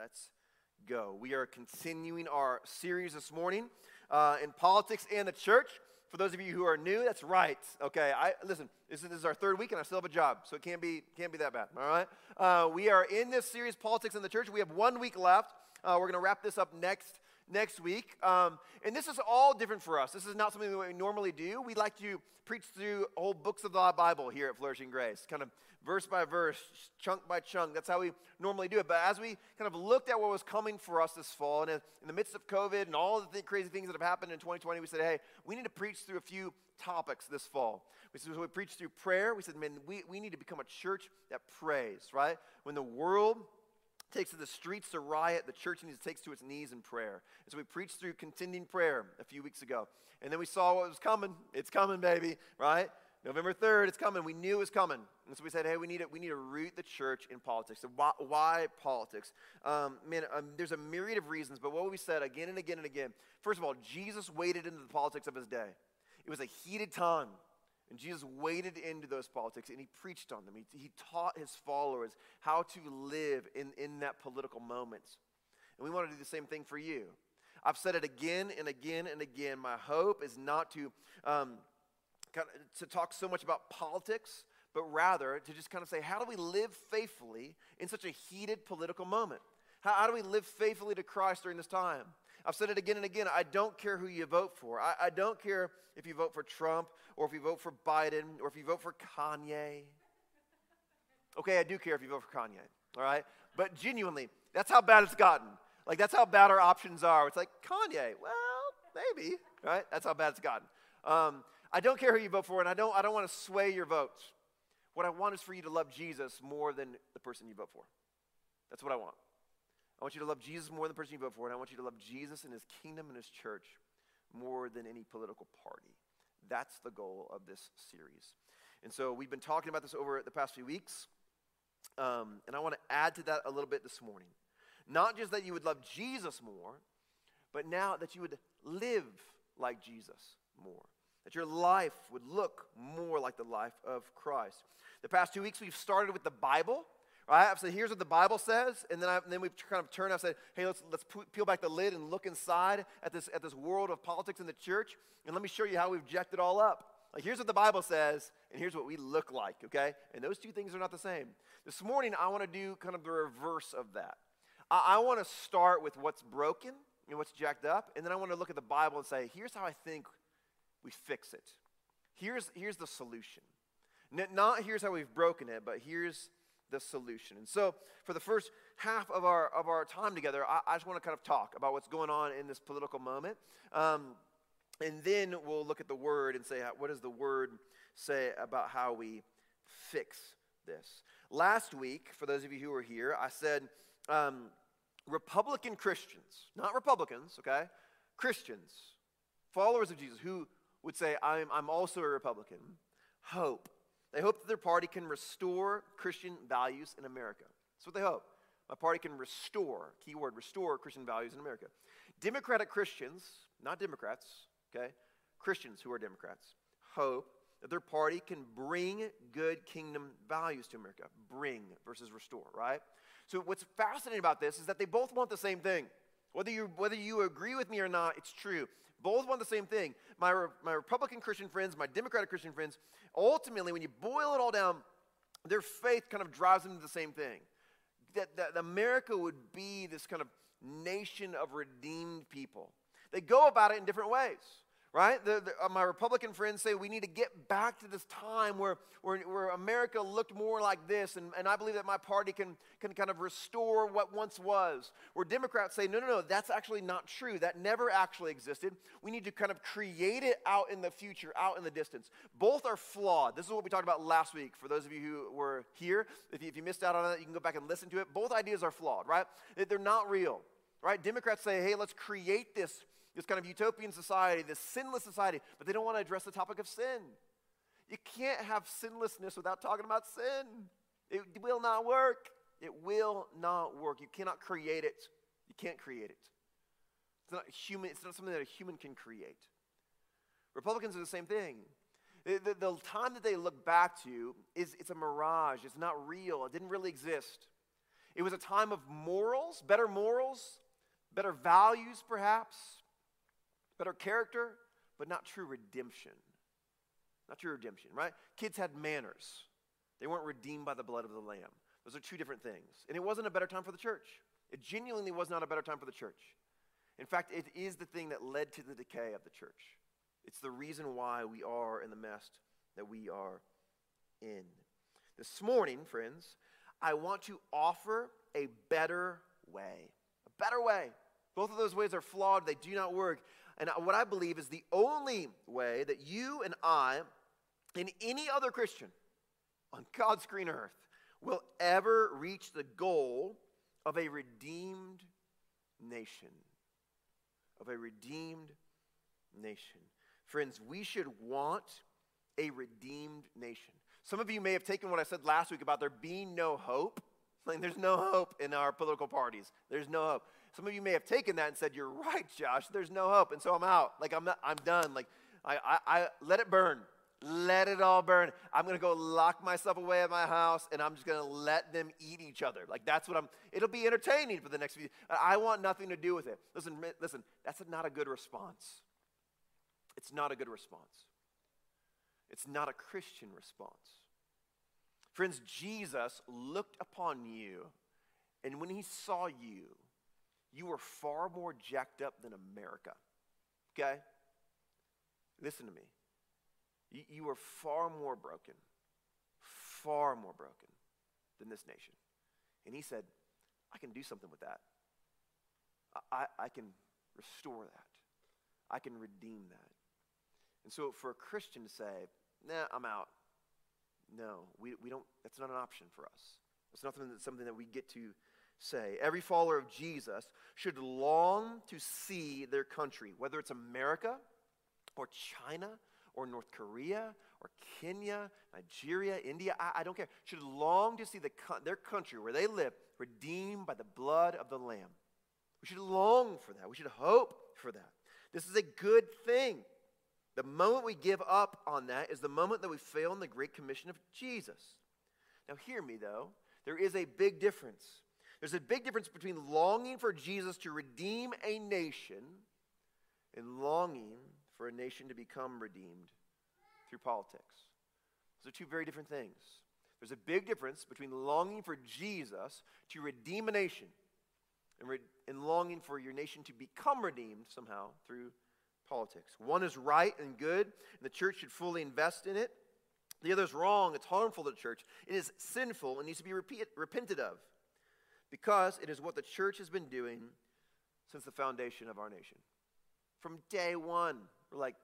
let's go. We are continuing our series this morning uh, in politics and the church. For those of you who are new, that's right. Okay, I listen. This is, this is our third week, and I still have a job, so it can't be can't be that bad. All right. Uh, we are in this series, politics and the church. We have one week left. Uh, we're going to wrap this up next next week. Um, and this is all different for us. This is not something that we normally do. We like to preach through whole books of the Bible here at Flourishing Grace, kind of verse by verse, chunk by chunk. That's how we normally do it. But as we kind of looked at what was coming for us this fall, and in the midst of COVID and all the th- crazy things that have happened in 2020, we said, hey, we need to preach through a few topics this fall. We said, so we preached through prayer. We said, man, we, we need to become a church that prays, right? When the world takes to the streets to riot, the church needs to take to its knees in prayer. And so we preached through contending prayer a few weeks ago. And then we saw what was coming. It's coming, baby, right? November 3rd, it's coming. We knew it was coming. And so we said, hey, we need it. we need to root the church in politics. So why, why politics? Um, man, um, there's a myriad of reasons, but what we said again and again and again first of all, Jesus waded into the politics of his day. It was a heated time. And Jesus waded into those politics and he preached on them. He, he taught his followers how to live in, in that political moment. And we want to do the same thing for you. I've said it again and again and again. My hope is not to, um, kind of, to talk so much about politics, but rather to just kind of say, how do we live faithfully in such a heated political moment? How, how do we live faithfully to Christ during this time? I've said it again and again. I don't care who you vote for. I, I don't care if you vote for Trump or if you vote for Biden or if you vote for Kanye. Okay, I do care if you vote for Kanye, all right? But genuinely, that's how bad it's gotten. Like, that's how bad our options are. It's like, Kanye, well, maybe, right? That's how bad it's gotten. Um, I don't care who you vote for, and I don't, I don't want to sway your votes. What I want is for you to love Jesus more than the person you vote for. That's what I want. I want you to love Jesus more than the person you vote for, and I want you to love Jesus and his kingdom and his church more than any political party. That's the goal of this series. And so we've been talking about this over the past few weeks, um, and I want to add to that a little bit this morning. Not just that you would love Jesus more, but now that you would live like Jesus more. That your life would look more like the life of Christ. The past two weeks, we've started with the Bible Right? I've said, here's what the Bible says, and then, I, and then we've kind of turned. I've said, hey, let's, let's peel back the lid and look inside at this, at this world of politics in the church, and let me show you how we've jacked it all up. Like, here's what the Bible says, and here's what we look like, okay? And those two things are not the same. This morning, I want to do kind of the reverse of that. I, I want to start with what's broken and what's jacked up, and then I want to look at the Bible and say, here's how I think we fix it. Here's, here's the solution. Not here's how we've broken it, but here's the solution. And so, for the first half of our, of our time together, I, I just want to kind of talk about what's going on in this political moment. Um, and then we'll look at the word and say, what does the word say about how we fix this? Last week, for those of you who were here, I said um, Republican Christians, not Republicans, okay? Christians, followers of Jesus, who would say, I'm, I'm also a Republican, hope they hope that their party can restore Christian values in America. That's what they hope. My party can restore, keyword, restore Christian values in America. Democratic Christians, not Democrats, okay, Christians who are Democrats, hope that their party can bring good kingdom values to America. Bring versus restore, right? So what's fascinating about this is that they both want the same thing. Whether you, whether you agree with me or not, it's true. Both want the same thing. My, my Republican Christian friends, my Democratic Christian friends, ultimately, when you boil it all down, their faith kind of drives them to the same thing. That, that America would be this kind of nation of redeemed people. They go about it in different ways right? The, the, uh, my Republican friends say we need to get back to this time where, where, where America looked more like this, and, and I believe that my party can, can kind of restore what once was. Where Democrats say, no, no, no, that's actually not true. That never actually existed. We need to kind of create it out in the future, out in the distance. Both are flawed. This is what we talked about last week. For those of you who were here, if you, if you missed out on that, you can go back and listen to it. Both ideas are flawed, right? They're not real, right? Democrats say, hey, let's create this this kind of utopian society, this sinless society, but they don't want to address the topic of sin. You can't have sinlessness without talking about sin. It will not work. It will not work. You cannot create it. You can't create it. It's not human, it's not something that a human can create. Republicans are the same thing. The, the, the time that they look back to is it's a mirage. It's not real. It didn't really exist. It was a time of morals, better morals, better values, perhaps, better character, but not true redemption. Not true redemption, right? Kids had manners. They weren't redeemed by the blood of the Lamb. Those are two different things. And it wasn't a better time for the church. It genuinely was not a better time for the church. In fact, it is the thing that led to the decay of the church. It's the reason why we are in the mess that we are in. This morning, friends, I want to offer a better way. A better way. Both of those ways are flawed, they do not work. And what I believe is the only way that you and I and any other Christian on God's green earth will ever reach the goal of a redeemed nation. Of a redeemed nation. Friends, we should want a redeemed nation. Some of you may have taken what I said last week about there being no hope. Like, there's no hope in our political parties. There's no hope. Some of you may have taken that and said, You're right, Josh, there's no hope. And so I'm out. Like, I'm, not, I'm done. Like, I, I, I let it burn. Let it all burn. I'm to go lock myself away at my house and I'm just to let them eat each other. Like that's what I'm, it'll be entertaining for the next few, I want nothing to do with it. Listen, listen, that's not a good response. It's not a good response. It's not a Christian response. Friends, Jesus looked upon you, and when he saw you, you were far more jacked up than America. Okay? Listen to me. You, you are far more broken, far more broken than this nation. And he said, I can do something with that. I, I, can restore that. I can redeem that. And so for a Christian to say, nah, I'm out. No, we, we don't, that's not an option for us. It's not something, something that we get to say. Every follower of Jesus should long to see their country, whether it's America or China or North Korea or Kenya, Nigeria, India, I, I don't care, should long to see the, their country where they live redeemed by the blood of the Lamb. We should long for that. We should hope for that. This is a good thing. The moment we give up on that is the moment that we fail in the great commission of Jesus. Now, hear me though, there is a big difference. There's a big difference between longing for Jesus to redeem a nation and longing for a nation to become redeemed through politics. Those are two very different things. There's a big difference between longing for Jesus to redeem a nation and, re- and longing for your nation to become redeemed somehow through politics. One is right and good, and the church should fully invest in it. The other is wrong, it's harmful to the church. It is sinful and needs to be repeat, repented of because it is what the church has been doing since the foundation of our nation. From day one, we're like,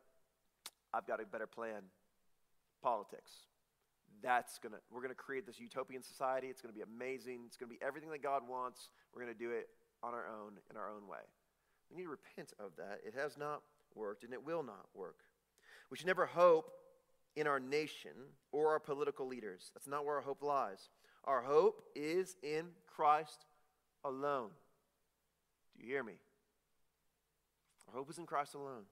I've got a better plan. Politics. That's gonna, we're gonna create this utopian society. It's gonna be amazing. It's gonna be everything that God wants. We're gonna do it on our own, in our own way. We need to repent of that. It has not worked and it will not work. We should never hope in our nation or our political leaders. That's not where our hope lies. Our hope is in Christ alone. Do you hear me? Our hope is in Christ alone.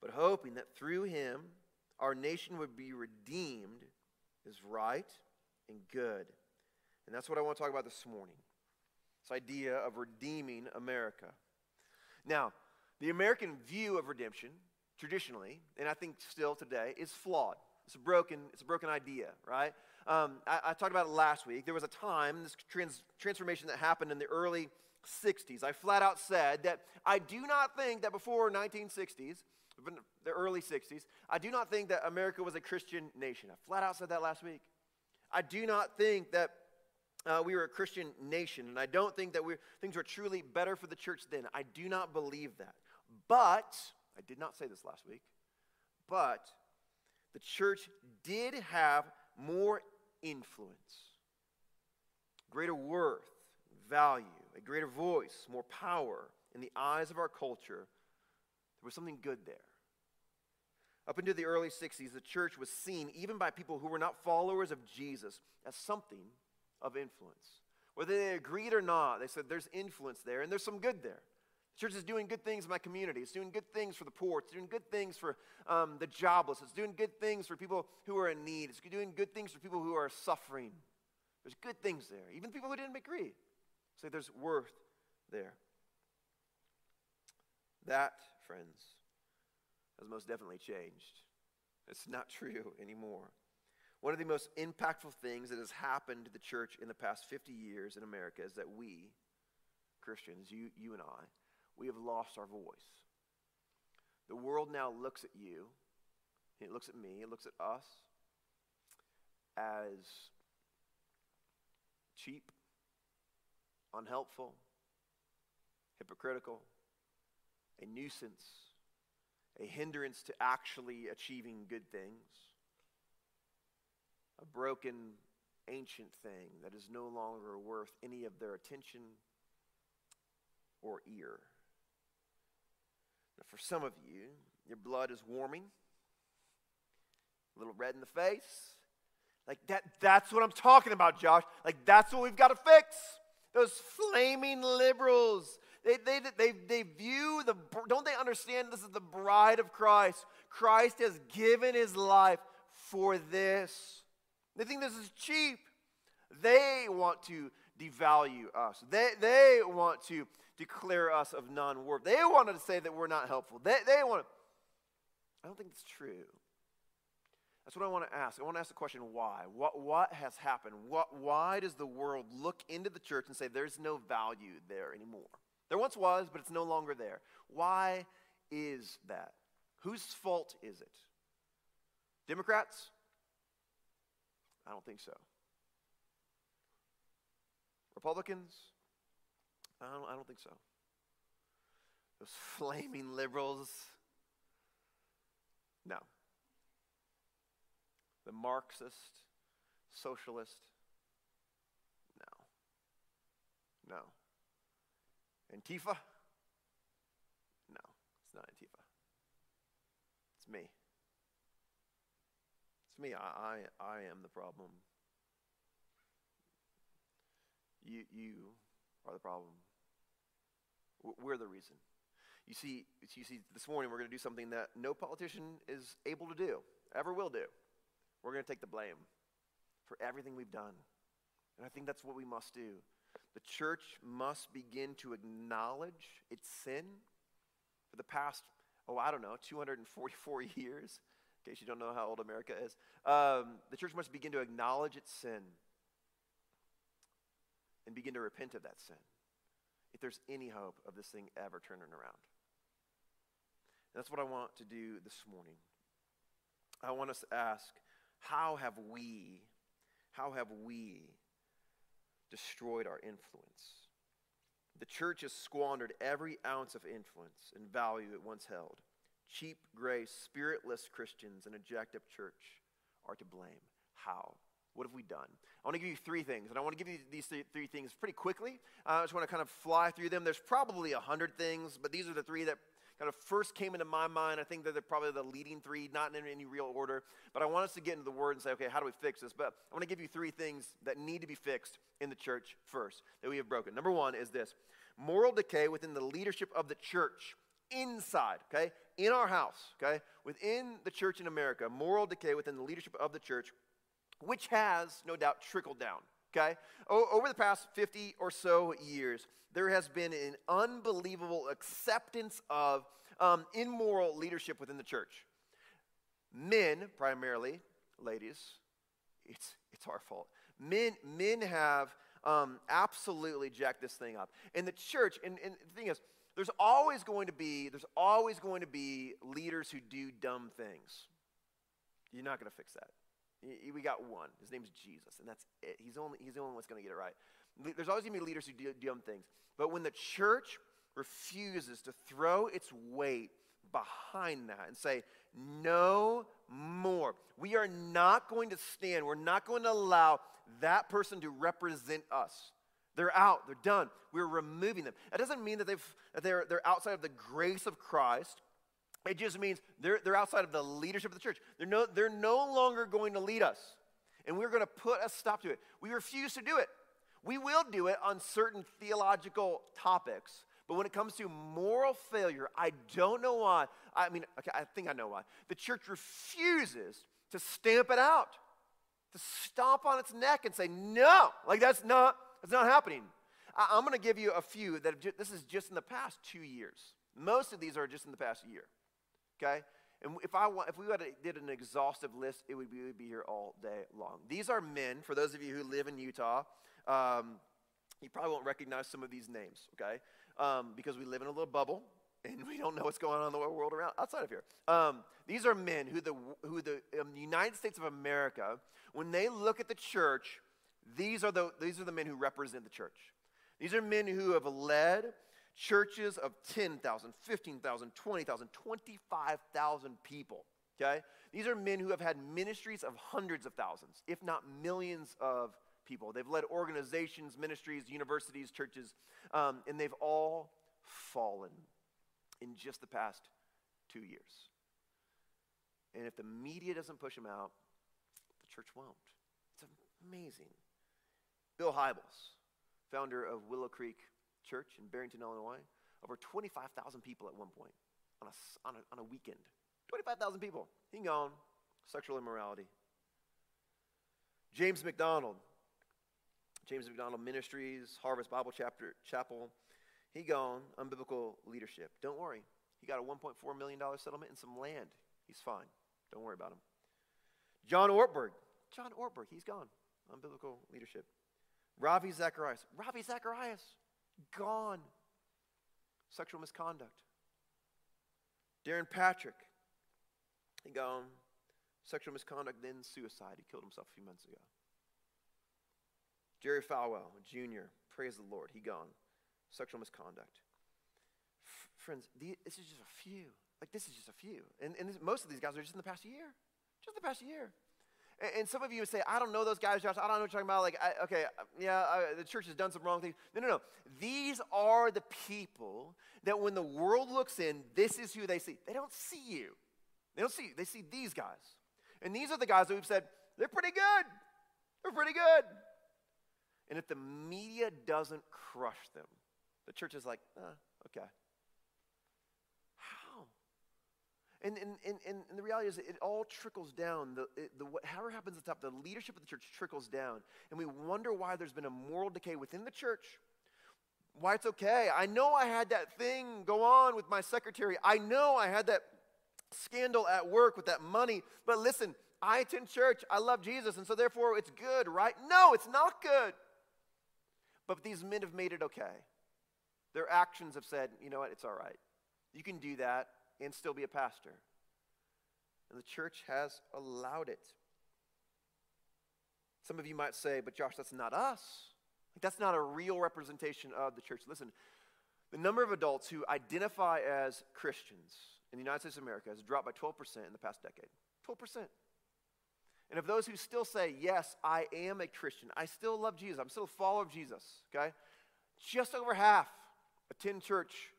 But hoping that through him our nation would be redeemed is right and good. And that's what I want to talk about this morning. This idea of redeeming America. Now, the American view of redemption, traditionally, and I think still today, is flawed. It's a broken, it's a broken idea, right? Um, I, I, talked about it last week. There was a time, this trans, transformation that happened in the early 60s. I flat out said that I do not think that before 1960s, the early 60s, I do not think that America was a Christian nation. I flat out said that last week. I do not think that uh, we were a Christian nation, and I don't think that we, things were truly better for the church then. I do not believe that. But, I did not say this last week, but the church did have more influence, greater worth, value, a greater voice, more power in the eyes of our culture. There was something good there. Up into the early 60s, the church was seen, even by people who were not followers of Jesus, as something of influence. Whether they agreed or not, they said there's influence there and there's some good there. The church is doing good things in my community. It's doing good things for the poor. It's doing good things for um, the jobless. It's doing good things for people who are in need. It's doing good things for people who are suffering. There's good things there. Even people who didn't agree say there's worth there. That, friends, has most definitely changed. It's not true anymore. One of the most impactful things that has happened to the church in the past 50 years in America is that we, Christians, you, you and I, we have lost our voice. The world now looks at you, it looks at me, it looks at us as cheap, unhelpful, hypocritical, a nuisance, a hindrance to actually achieving good things, a broken, ancient thing that is no longer worth any of their attention or ear. For some of you, your blood is warming, a little red in the face. Like that, that's what I'm talking about, Josh. Like that's what we've got to fix. Those flaming liberals. They, they, they, they view the, don't they understand this is the bride of Christ? Christ has given his life for this. They think this is cheap. They want to devalue us. They, they want to declare us of non worth. They wanted to say that we're not helpful. They, they want to. I don't think it's true. That's what I want to ask. I want to ask the question why? What, what has happened? What, why does the world look into the church and say there's no value there anymore? There once was, but it's no longer there. Why is that? Whose fault is it? Democrats? I don't think so. Republicans? I don't, I don't think so. Those flaming liberals? No. The Marxist, socialist? No. No. Antifa? No, it's not Antifa. It's me. It's me. I, I, I am the problem. You, you are the problem. We're the reason. You see, you see, this morning we're going to do something that no politician is able to do, ever will do. We're going to take the blame for everything we've done. And I think that's what we must do. The church must begin to acknowledge its sin. For the past, oh, I don't know, 244 years, in case you don't know how old America is, um, the church must begin to acknowledge its sin and begin to repent of that sin if there's any hope of this thing ever turning around. And that's what I want to do this morning. I want us to ask, how have we, how have we destroyed our influence? The church has squandered every ounce of influence and value it once held. Cheap grace, spiritless Christians, and a jacked up church are to blame. How? What have we done? I want to give you three things, and I want to give you these three things pretty quickly. Uh, I just want to kind of fly through them. There's probably a hundred things, but these are the three that kind of first came into my mind. I think that they're probably the leading three, not in any real order. But I want us to get into the Word and say, okay, how do we fix this? But I want to give you three things that need to be fixed in the church first that we have broken. Number one is this moral decay within the leadership of the church inside, okay? In our house, okay? Within the church in America, moral decay within the leadership of the church which has no doubt trickled down. Okay? O- over the past 50 or so years, there has been an unbelievable acceptance of um, immoral leadership within the church. Men, primarily, ladies, it's, it's our fault. Men, men have um, absolutely jacked this thing up. And the church, and, and the thing is, there's always going to be there's always going to be leaders who do dumb things. You're not going to fix that. We got one. His name's Jesus, and that's it. He's, only, he's the only one that's going to get it right. There's always going to be leaders who do dumb things. But when the church refuses to throw its weight behind that and say, no more, we are not going to stand, we're not going to allow that person to represent us. They're out, they're done. We're removing them. That doesn't mean that, they've, that they're, they're outside of the grace of Christ it just means they're, they're outside of the leadership of the church. They're no, they're no longer going to lead us. And we're going to put a stop to it. We refuse to do it. We will do it on certain theological topics. But when it comes to moral failure, I don't know why. I mean, okay, I think I know why. The church refuses to stamp it out. to stomp on its neck and say, no, like that's not, that's not happening. I, am going to give you a few that have just, this is just in the past two years. Most of these are just in the past year. Okay? And if I want, if we did an exhaustive list, it would be, would be here all day long. These are men. For those of you who live in Utah, um, you probably won't recognize some of these names. Okay, um, because we live in a little bubble and we don't know what's going on in the world around outside of here. Um, these are men who the who the um, United States of America, when they look at the church, these are the these are the men who represent the church. These are men who have led churches of 10,000, 15,000, 20,000, 25,000 people. Okay? These are men who have had ministries of hundreds of thousands, if not millions of people. They've led organizations, ministries, universities, churches, um, and they've all fallen in just the past two years. And if the media doesn't push them out, the church won't. It's amazing. Bill Hybels, founder of Willow Creek Church in Barrington, Illinois, over 25,000 people at one point on a, on a, on a weekend. 25,000 people. He gone. Sexual immorality. James MacDonald. James MacDonald Ministries, Harvest Bible Chapter, Chapel. He gone, unbiblical leadership. Don't worry. He got a $1.4 million settlement and some land. He's fine. Don't worry about him. John Ortberg. John Ortberg, he's gone. Unbiblical leadership. Ravi Zacharias. Ravi Zacharias, gone. Sexual misconduct. Darrin Patrick, he gone. Um, sexual misconduct, then suicide. He killed himself a few months ago. Jerry Falwell, Jr., praise the Lord, he gone. Sexual misconduct. F- friends, the, this is just a few. Like, this is just a few. And, and this, most of these guys are just in the past year. Just the past year. And, some of you would say, I don't know those guys, Josh. I don't know what you're talking about. Like, I, okay, yeah, I, the church has done some wrong things. No, no, no. These are the people that when the world looks in, this is who they see. They don't see you. They don't see you. They see these guys. And these are the guys that we've said, they're pretty good. They're pretty good. And if the media doesn't crush them, the church is like, uh, okay. How? And, and, and, and the reality is, it all trickles down. The, it, the, whatever happens at the top, the leadership of the church trickles down. And we wonder why there's been a moral decay within the church. Why it's okay. I know I had that thing go on with my secretary. I know I had that scandal at work with that money. But listen, I attend church. I love Jesus. And so therefore it's good, right? No, it's not good. But these men have made it okay. Their actions have said, you know what, it's all right. You can do that and still be a pastor. And the church has allowed it. Some of you might say, but Josh, that's not us. That's not a real representation of the church. Listen, the number of adults who identify as Christians in the United States of America has dropped by 12% in the past decade. 12%. And of those who still say, Yes, I am a Christian, I still love Jesus, I'm still a follower of Jesus, okay? Just over half attend church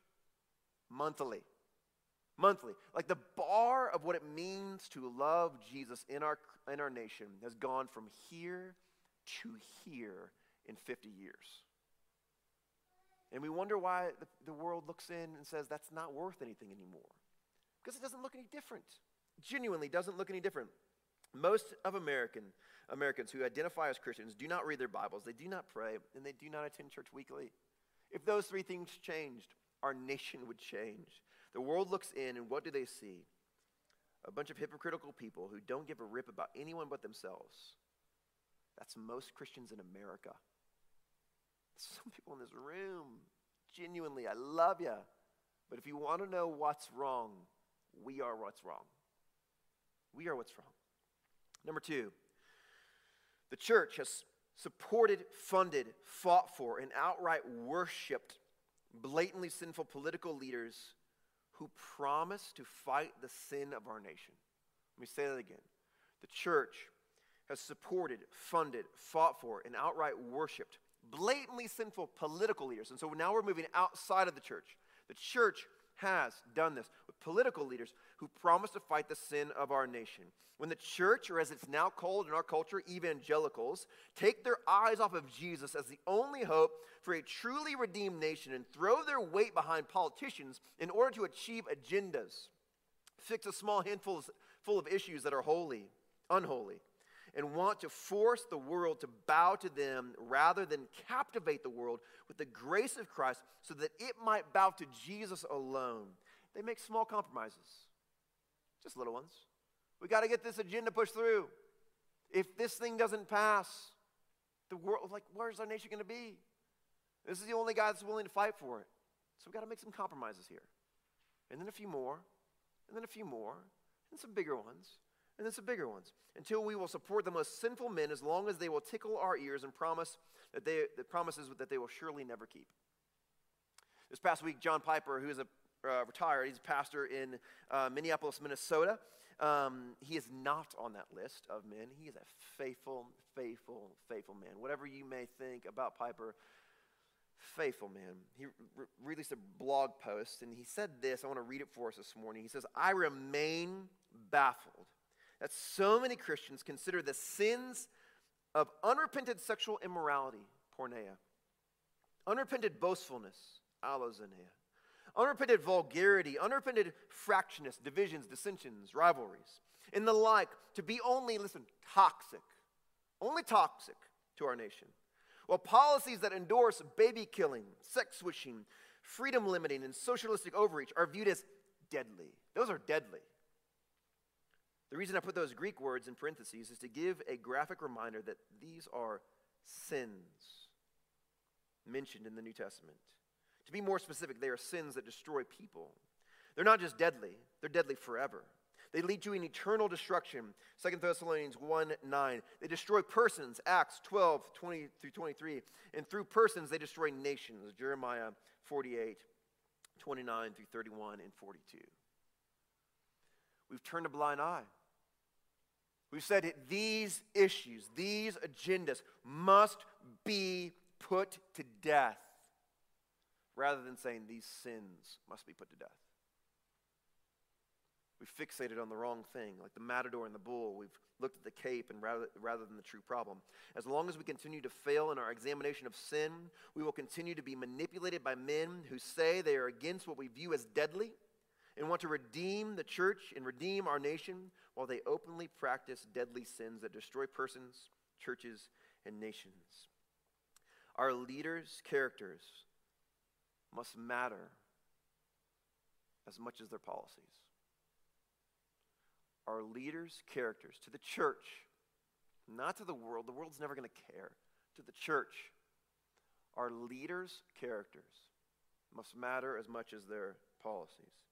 monthly. Monthly. Like the bar of what it means to love Jesus in our, in our nation has gone from here to here in 50 years. And we wonder why the, the world looks in and says that's not worth anything anymore. Because it doesn't look any different. Genuinely doesn't look any different. Most of American, Americans who identify as Christians do not read their Bibles, they do not pray, and they do not attend church weekly. If those three things changed, our nation would change. The world looks in, and what do they see? A bunch of hypocritical people who don't give a rip about anyone but themselves. That's most Christians in America. Some people in this room, genuinely, I love you. But if you want to know what's wrong, we are what's wrong. We are what's wrong. Number two, the church has supported, funded, fought for, and outright worshiped blatantly sinful political leaders who promise to fight the sin of our nation. Let me say that again. The church has supported, funded, fought for, and outright worshiped blatantly sinful political leaders. And so now we're moving outside of the church. The church has done this with political leaders who promise to fight the sin of our nation. When the church, or as it's now called in our culture, evangelicals, take their eyes off of Jesus as the only hope for a truly redeemed nation and throw their weight behind politicians in order to achieve agendas, fix a small handful full of issues that are holy, unholy, and want to force the world to bow to them rather than captivate the world with the grace of Christ so that it might bow to Jesus alone. They make small compromises, just little ones. We got to get this agenda pushed through. If this thing doesn't pass, the world, like, where's our nation going to be? This is the only guy that's willing to fight for it. So we've got to make some compromises here. And then a few more, and then a few more, and some bigger ones, and then some bigger ones, until we will support the most sinful men as long as they will tickle our ears and promise that they the promises that they will surely never keep. This past week, John Piper, who is a uh, retired, he's a pastor in uh, Minneapolis, Minnesota. Um, he is not on that list of men. He is a faithful, faithful, faithful man. Whatever you may think about Piper, faithful man. He re- released a blog post and he said this. I want to read it for us this morning. He says, I remain baffled that so many Christians consider the sins of unrepented sexual immorality, porneia, unrepented boastfulness, alazoneia, unrepented vulgarity, unrepented fractionness, divisions, dissensions, rivalries, and the like to be only, listen, toxic, only toxic to our nation. While policies that endorse baby killing, sex switching, freedom limiting, and socialistic overreach are viewed as deadly. Those are deadly. The reason I put those Greek words in parentheses is to give a graphic reminder that these are sins mentioned in the New Testament. To be more specific, they are sins that destroy people. They're not just deadly, they're deadly forever. They lead to an eternal destruction. 2 Thessalonians 1 9. They destroy persons, Acts 12 20 through 23. And through persons, they destroy nations, Jeremiah 48 29 through 31 and 42. We've turned a blind eye. We've said that these issues, these agendas must be put to death rather than saying these sins must be put to death. We've fixated on the wrong thing, like the matador and the bull. We've looked at the cape and rather, rather than the true problem. As long as we continue to fail in our examination of sin, we will continue to be manipulated by men who say they are against what we view as deadly and want to redeem the church and redeem our nation while they openly practice deadly sins that destroy persons, churches, and nations. Our leaders' characters must matter as much as their policies. Our leaders' characters to the church, not to the world. The world's never going to care. To the church, our leaders' characters must matter as much as their policies.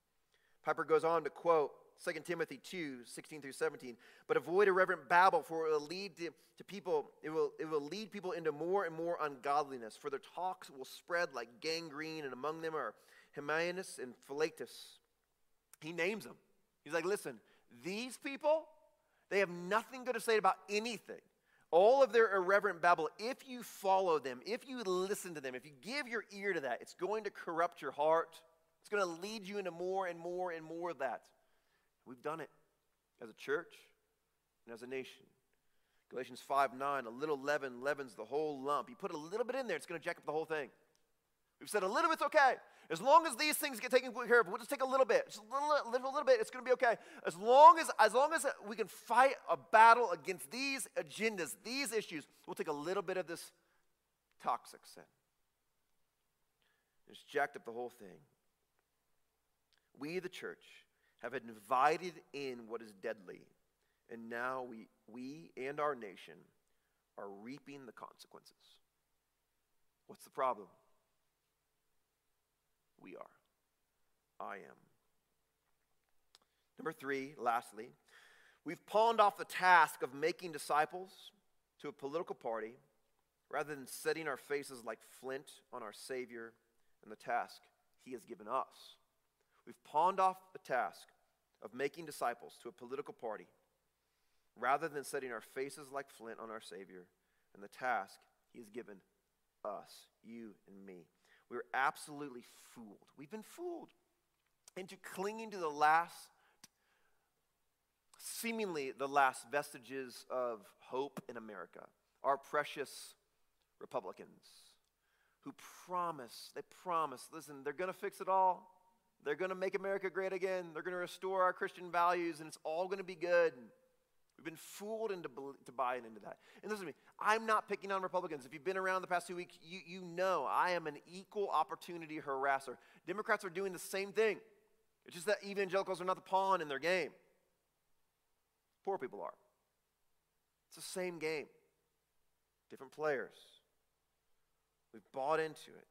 Piper goes on to quote 2 Timothy 2, 16 through 17. But avoid irreverent babble, for it will lead to, to people, it will, it will lead people into more and more ungodliness, for their talks will spread like gangrene, and among them are Hymenaeus and Philetus. He names them. He's like, listen, these people, they have nothing good to say about anything. All of their irreverent babble, if you follow them, if you listen to them, if you give your ear to that, it's going to corrupt your heart. It's going to lead you into more and more and more of that. We've done it as a church and as a nation. Galatians 5 9, a little leaven leavens the whole lump. You put a little bit in there, it's going to jack up the whole thing. We've said a little bit's okay. As long as these things get taken care of, we'll just take a little bit. Just a little, little, little bit, it's going to be okay. As long as, as long as we can fight a battle against these agendas, these issues, we'll take a little bit of this toxic sin. It's jacked up the whole thing. We, the church, have invited in what is deadly, and now we, we and our nation are reaping the consequences. What's the problem? We are. I am. Number three, lastly, we've pawned off the task of making disciples to a political party rather than setting our faces like flint on our Savior and the task He has given us. We've pawned off the task of making disciples to a political party rather than setting our faces like flint on our Savior and the task He has given us, you and me. We're absolutely fooled. We've been fooled into clinging to the last, seemingly the last vestiges of hope in America. Our precious Republicans who promise, they promise, listen, they're going to fix it all. They're going to make America great again. They're going to restore our Christian values, and it's all going to be good. We've been fooled into to buying into that. And listen to me, I'm not picking on Republicans. If you've been around the past two weeks, you, you know I am an equal opportunity harasser. Democrats are doing the same thing. It's just that evangelicals are not the pawn in their game. Poor people are. It's the same game, different players. We've bought into it.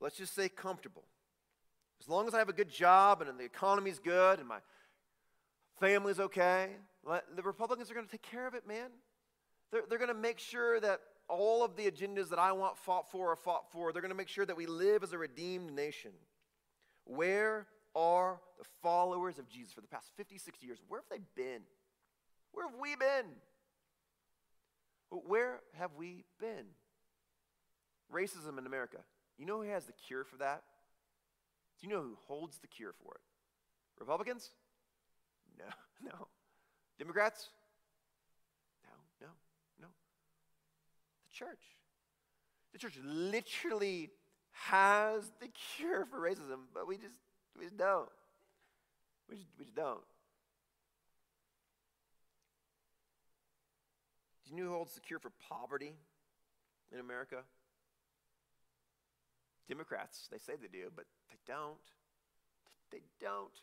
Let's just say comfortable. As long as I have a good job and the economy's good and my family's okay, the Republicans are going to take care of it, man. They're, they're going to make sure that all of the agendas that I want fought for are fought for. They're going to make sure that we live as a redeemed nation. Where are the followers of Jesus for the past 50, 60 years? Where have they been? Where have we been? Where have we been? Racism in America. You know who has the cure for that? Do you know who holds the cure for it? Republicans? No, no. Democrats? No, no, no. The church. The church literally has the cure for racism, but we just we just don't. We just, we just don't. Do you know who holds the cure for poverty in America? Democrats. They say they do, but they don't. They don't.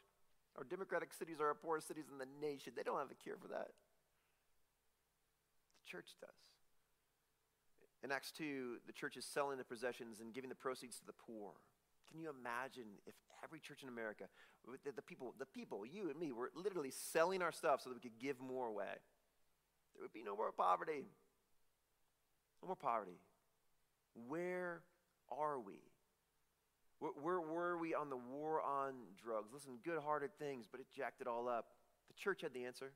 Our democratic cities are our poorest cities in the nation. They don't have the cure for that. The church does. In Acts 2, the church is selling the possessions and giving the proceeds to the poor. Can you imagine if every church in America, the, the people, the people, you and me, were literally selling our stuff so that we could give more away? There would be no more poverty. No more poverty. Where are we? Where, were we on the war on drugs? Listen, good hearted things, but it jacked it all up. The church had the answer,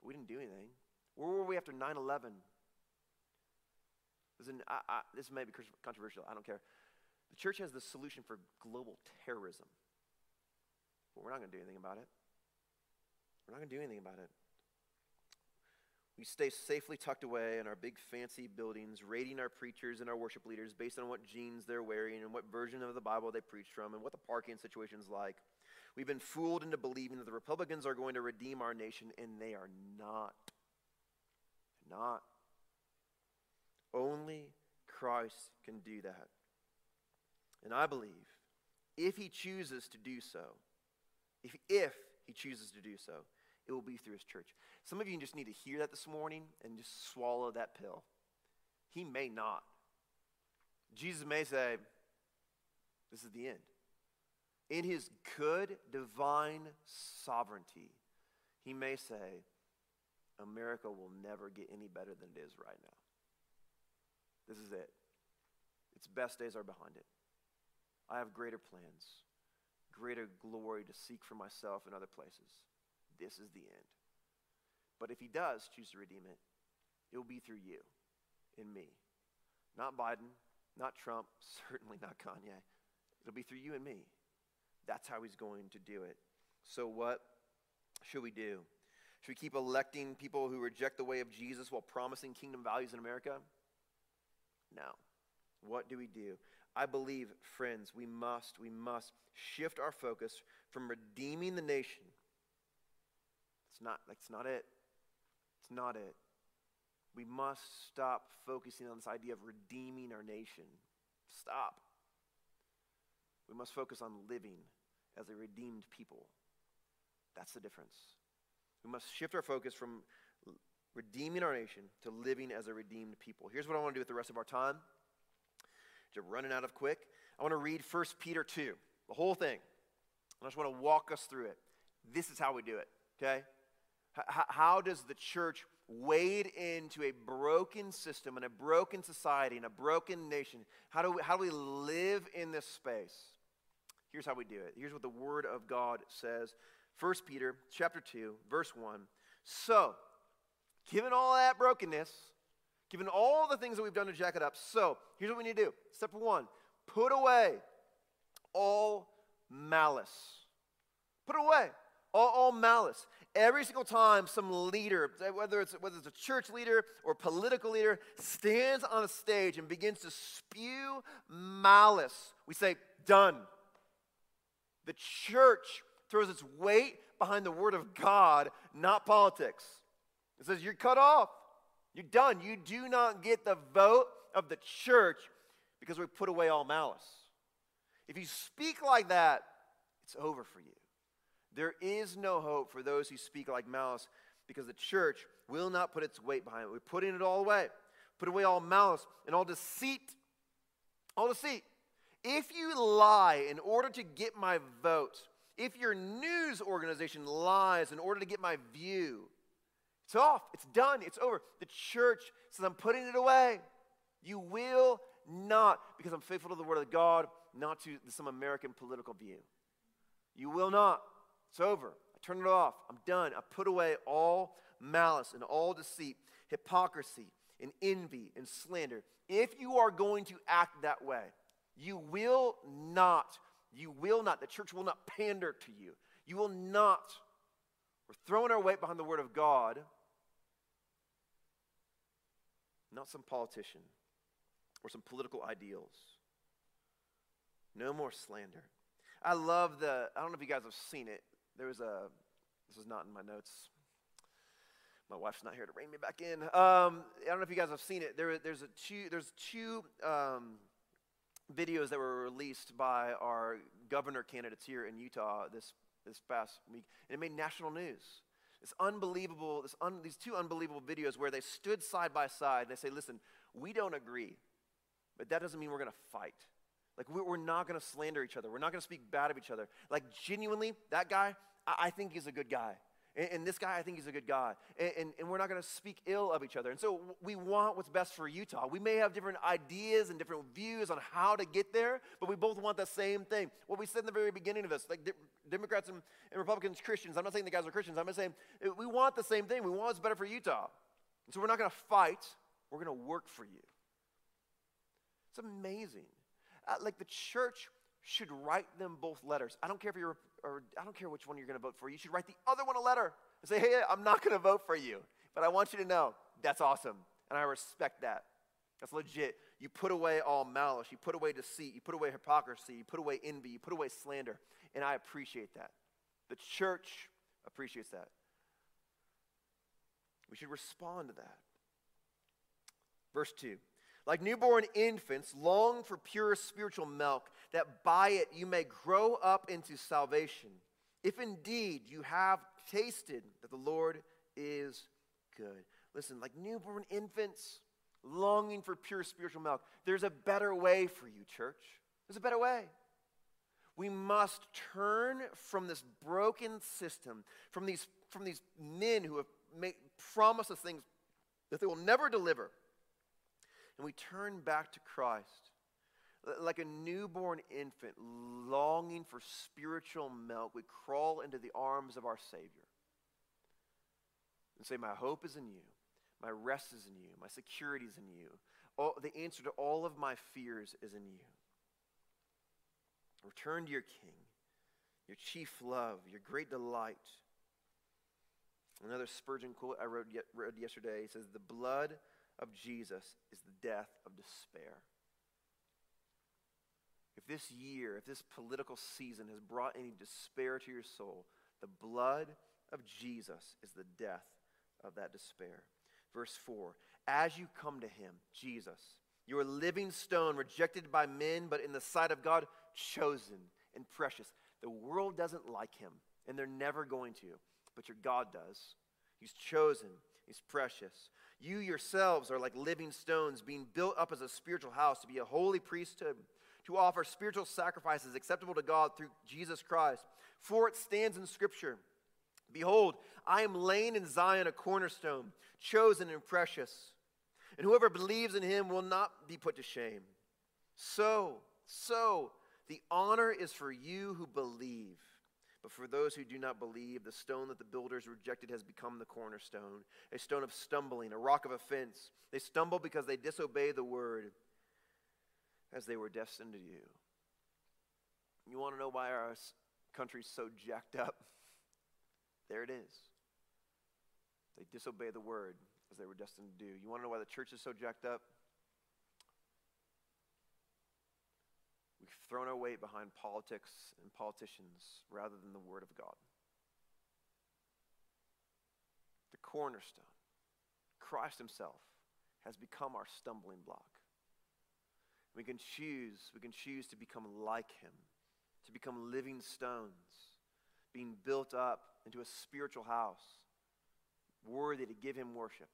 but we didn't do anything. Where were we after 9 11? Listen, I, I, this may be controversial. I don't care. The church has the solution for global terrorism, but we're not going to do anything about it. We're not going to do anything about it. We stay safely tucked away in our big fancy buildings, rating our preachers and our worship leaders based on what jeans they're wearing and what version of the Bible they preach from and what the parking situation's like. We've been fooled into believing that the Republicans are going to redeem our nation, and they are not. Not. Only Christ can do that. And I believe if he chooses to do so, if, if he chooses to do so, it will be through his church. Some of you just need to hear that this morning and just swallow that pill. He may not. Jesus may say, This is the end. In his good divine sovereignty, he may say, America will never get any better than it is right now. This is it. Its best days are behind it. I have greater plans, greater glory to seek for myself in other places. This is the end. But if he does choose to redeem it, it will be through you and me. Not Biden, not Trump, certainly not Kanye. It'll be through you and me. That's how he's going to do it. So, what should we do? Should we keep electing people who reject the way of Jesus while promising kingdom values in America? No. What do we do? I believe, friends, we must, we must shift our focus from redeeming the nation. It's not, that's not it. Not it. We must stop focusing on this idea of redeeming our nation. Stop. We must focus on living as a redeemed people. That's the difference. We must shift our focus from redeeming our nation to living as a redeemed people. Here's what I want to do with the rest of our time. Just running out of quick. I want to read 1 Peter 2, the whole thing. I just want to walk us through it. This is how we do it, okay? H- how does the church wade into a broken system and a broken society and a broken nation? How do we, how do we live in this space? Here's how we do it. Here's what the Word of God says. 1 Peter chapter 2, verse 1. So, given all that brokenness, given all the things that we've done to jack it up, so here's what we need to do. Step one put away all malice. Put away. All, all, malice. Every single time some leader, whether it's, whether it's a church leader or political leader, stands on a stage and begins to spew malice, we say, done. The church throws its weight behind the word of God, not politics. It says, You're cut off. You're done. You do not get the vote of the church because we put away all malice. If you speak like that, it's over for you. There is no hope for those who speak like malice because the church will not put its weight behind it. We're putting it all away. Put away all malice and all deceit. All deceit. If you lie in order to get my vote, if your news organization lies in order to get my view, it's off. It's done. It's over. The church says, I'm putting it away. You will not, because I'm faithful to the word of God, not to some American political view. You will not. It's over. I turn it off. I'm done. I put away all malice and all deceit, hypocrisy and envy and slander. If you are going to act that way, you will not, you will not, the church will not pander to you. You will not. We're throwing our weight behind the word of God, not some politician or some political ideals. No more slander. I love the, I don't know if you guys have seen it. There was a, this is not in my notes. My wife's not here to rein me back in. Um, I don't know if you guys have seen it. There, there's a two, there's two um, videos that were released by our governor candidates here in Utah this, this past week, and it made national news. This unbelievable, this un, these two unbelievable videos where they stood side by side and they say, listen, we don't agree, but that doesn't mean we're going to fight. Like, we're not going to slander each other. We're not going to speak bad of each other. Like, genuinely, that guy, I think he's a good guy. And, this guy, I think he's a good guy. And, and, and we're not going to speak ill of each other. And so we want what's best for Utah. We may have different ideas and different views on how to get there, but we both want the same thing. What we said in the very beginning of this, like Democrats and, and Republicans, Christians, I'm not saying the guys are Christians, I'm just saying uh, we want the same thing. We want what's better for Utah. And so we're not going to fight, we're going to work for you. It's amazing. Uh, like the church should write them both letters. I don't care if you're, or I don't care which one you're going to vote for. You should write the other one a letter and say, hey, I'm not going to vote for you, but I want you to know that's awesome. And I respect that. That's legit. You put away all malice. You put away deceit. You put away hypocrisy. You put away envy. You put away slander. And I appreciate that. The church appreciates that. We should respond to that. Verse 2 like newborn infants, long for pure spiritual milk, that by it you may grow up into salvation, if indeed you have tasted that the Lord is good. Listen, like newborn infants, longing for pure spiritual milk, there's a better way for you, church. There's a better way. We must turn from this broken system, from these, from these men who have made, promised us things that they will never deliver and we turn back to Christ like a newborn infant longing for spiritual milk, we crawl into the arms of our Savior and say, My hope is in you. My rest is in you. My security is in you. All, the answer to all of my fears is in you. Return to your King, your chief love, your great delight. Another Spurgeon quote I read, read yesterday says, The blood of Jesus is the death of despair. If this year, if this political season has brought any despair to your soul, the blood of Jesus is the death of that despair. Verse 4 As you come to him, Jesus, you are a living stone rejected by men, but in the sight of God, chosen and precious. The world doesn't like him, and they're never going to, but your God does. He's chosen, he's precious. You yourselves are like living stones being built up as a spiritual house to be a holy priesthood, to offer spiritual sacrifices acceptable to God through Jesus Christ. For it stands in Scripture Behold, I am laying in Zion a cornerstone, chosen and precious, and whoever believes in him will not be put to shame. So, so, the honor is for you who believe. But for those who do not believe, the stone that the builders rejected has become the cornerstone, a stone of stumbling, a rock of offense. They stumble because they disobey the word as they were destined to do. You want to know why our country's so jacked up? There it is. They disobey the word as they were destined to do. You want to know why the church is so jacked up? We We've thrown our weight behind politics and politicians rather than the Word of God. The cornerstone, Christ Himself, has become our stumbling block. We can choose, we can choose to become like Him, to become living stones, being built up into a spiritual house, worthy to give Him worship.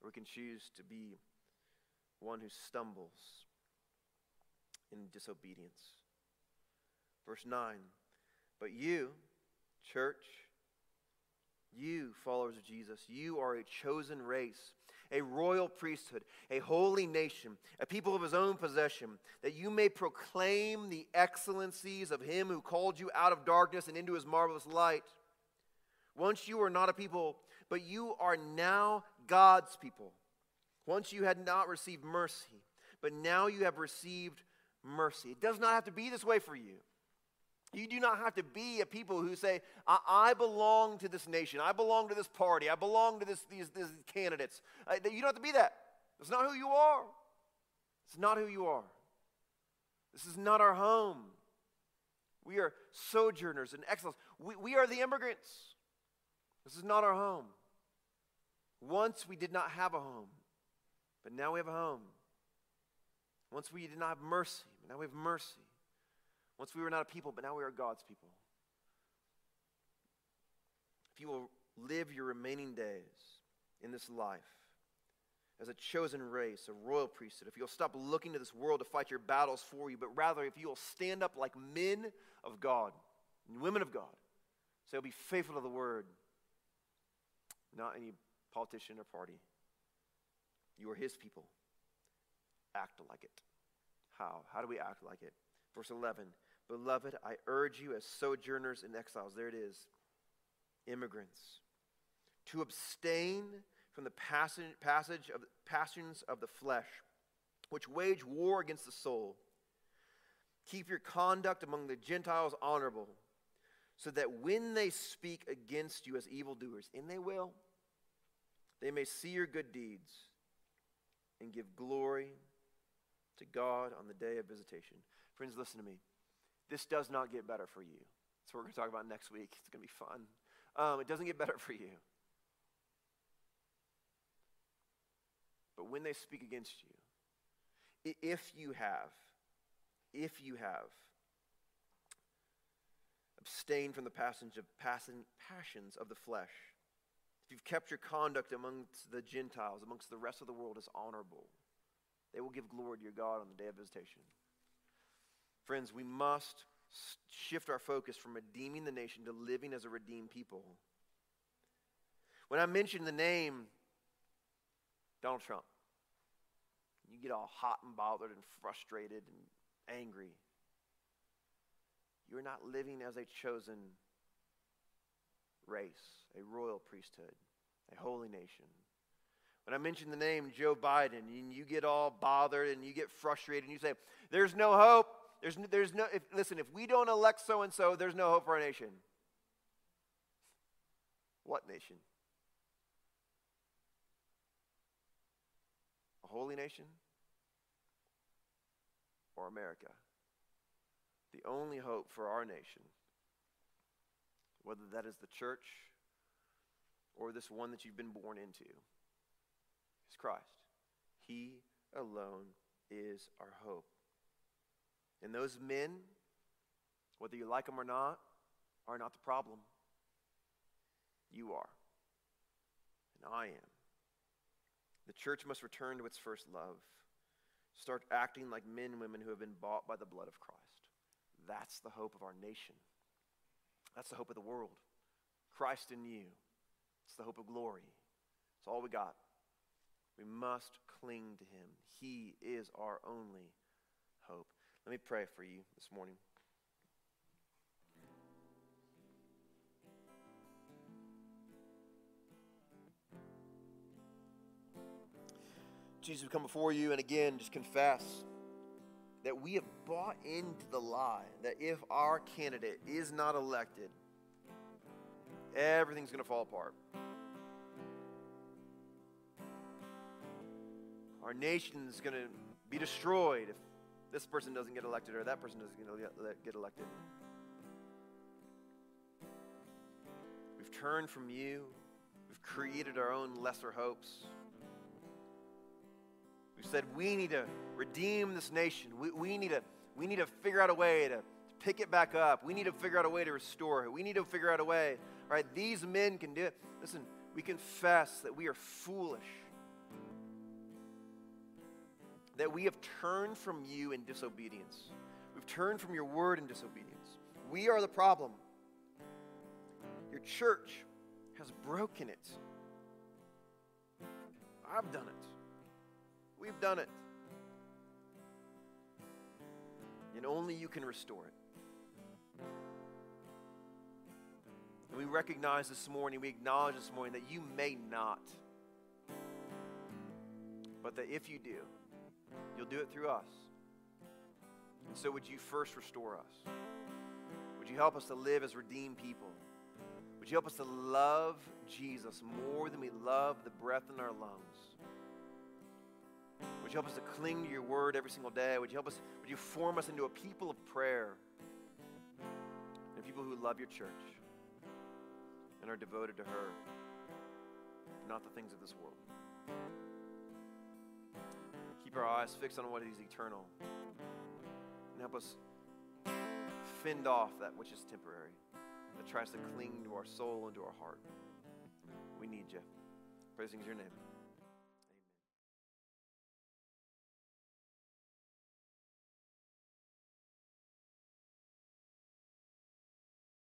Or we can choose to be one who stumbles in disobedience. Verse 9 But you, church, you, followers of Jesus, you are a chosen race, a royal priesthood, a holy nation, a people of his own possession, that you may proclaim the excellencies of him who called you out of darkness and into his marvelous light. Once you were not a people, but you are now God's people. Once you had not received mercy, but now you have received mercy. It does not have to be this way for you. You do not have to be a people who say, I, I belong to this nation. I belong to this party. I belong to this, these, these candidates. Uh, you don't have to be that. It's not who you are. It's not who you are. This is not our home. We are sojourners and exiles. We, we are the immigrants. This is not our home. Once we did not have a home, but now we have a home. Once we did not have mercy, now we have mercy. Once we were not a people, but now we are God's people. If you will live your remaining days in this life as a chosen race, a royal priesthood, if you'll stop looking to this world to fight your battles for you, but rather if you will stand up like men of God and women of God, say, so be faithful to the word, not any politician or party. You are his people. Act like it. How? How do we act like it? Verse 11 Beloved, I urge you as sojourners and exiles, there it is, immigrants, to abstain from the passage, passage of passions of the flesh, which wage war against the soul. Keep your conduct among the Gentiles honorable, so that when they speak against you as evildoers, and they will, they may see your good deeds and give glory to God on the day of visitation. Friends, listen to me. This does not get better for you. That's what we're going to talk about next week. It's going to be fun. Um, it doesn't get better for you. But when they speak against you, if you have, if you have abstained from the passage of passions of the flesh, if you've kept your conduct amongst the Gentiles, amongst the rest of the world as honorable, they will give glory to your God on the day of visitation. Friends, we must shift our focus from redeeming the nation to living as a redeemed people. When I mention the name Donald Trump, you get all hot and bothered and frustrated and angry. You're not living as a chosen race, a royal priesthood, a holy nation. When I mention the name Joe Biden, and you get all bothered and you get frustrated and you say, There's no hope. There's, there's no, if, listen, if we don't elect so and so, there's no hope for our nation. What nation? A holy nation? Or America? The only hope for our nation, whether that is the church or this one that you've been born into, is Christ. He alone is our hope. And those men, whether you like them or not, are not the problem. You are. And I am. The church must return to its first love. Start acting like men and women who have been bought by the blood of Christ. That's the hope of our nation. That's the hope of the world. Christ in you. It's the hope of glory. It's all we got. We must cling to him. He is our only hope. Let me pray for you this morning. Jesus, we come before you and again just confess that we have bought into the lie that if our candidate is not elected, everything's going to fall apart. Our nation is going to be destroyed if this person doesn't get elected or that person doesn't get elected. We've turned from you. We've created our own lesser hopes. We've said we need to redeem this nation. We, we, need, to, we need to figure out a way to pick it back up. We need to figure out a way to restore it. We need to figure out a way, right? These men can do it. Listen, we confess that we are foolish, that we have turned from you in disobedience. We've turned from your word in disobedience. We are the problem. Your church has broken it. I've done it. We've done it. And only you can restore it. And we recognize this morning, we acknowledge this morning that you may not. But that if you do, you'll do it through us. And so, would you first restore us? Would you help us to live as redeemed people? Would you help us to love Jesus more than we love the breath in our lungs? Would you help us to cling to your word every single day? Would you help us, would you form us into a people of prayer and people who love your church and are devoted to her, not the things of this world? Keep our eyes fixed on what is eternal and help us fend off that which is temporary, that tries to cling to our soul and to our heart. We need you. Praising is your name.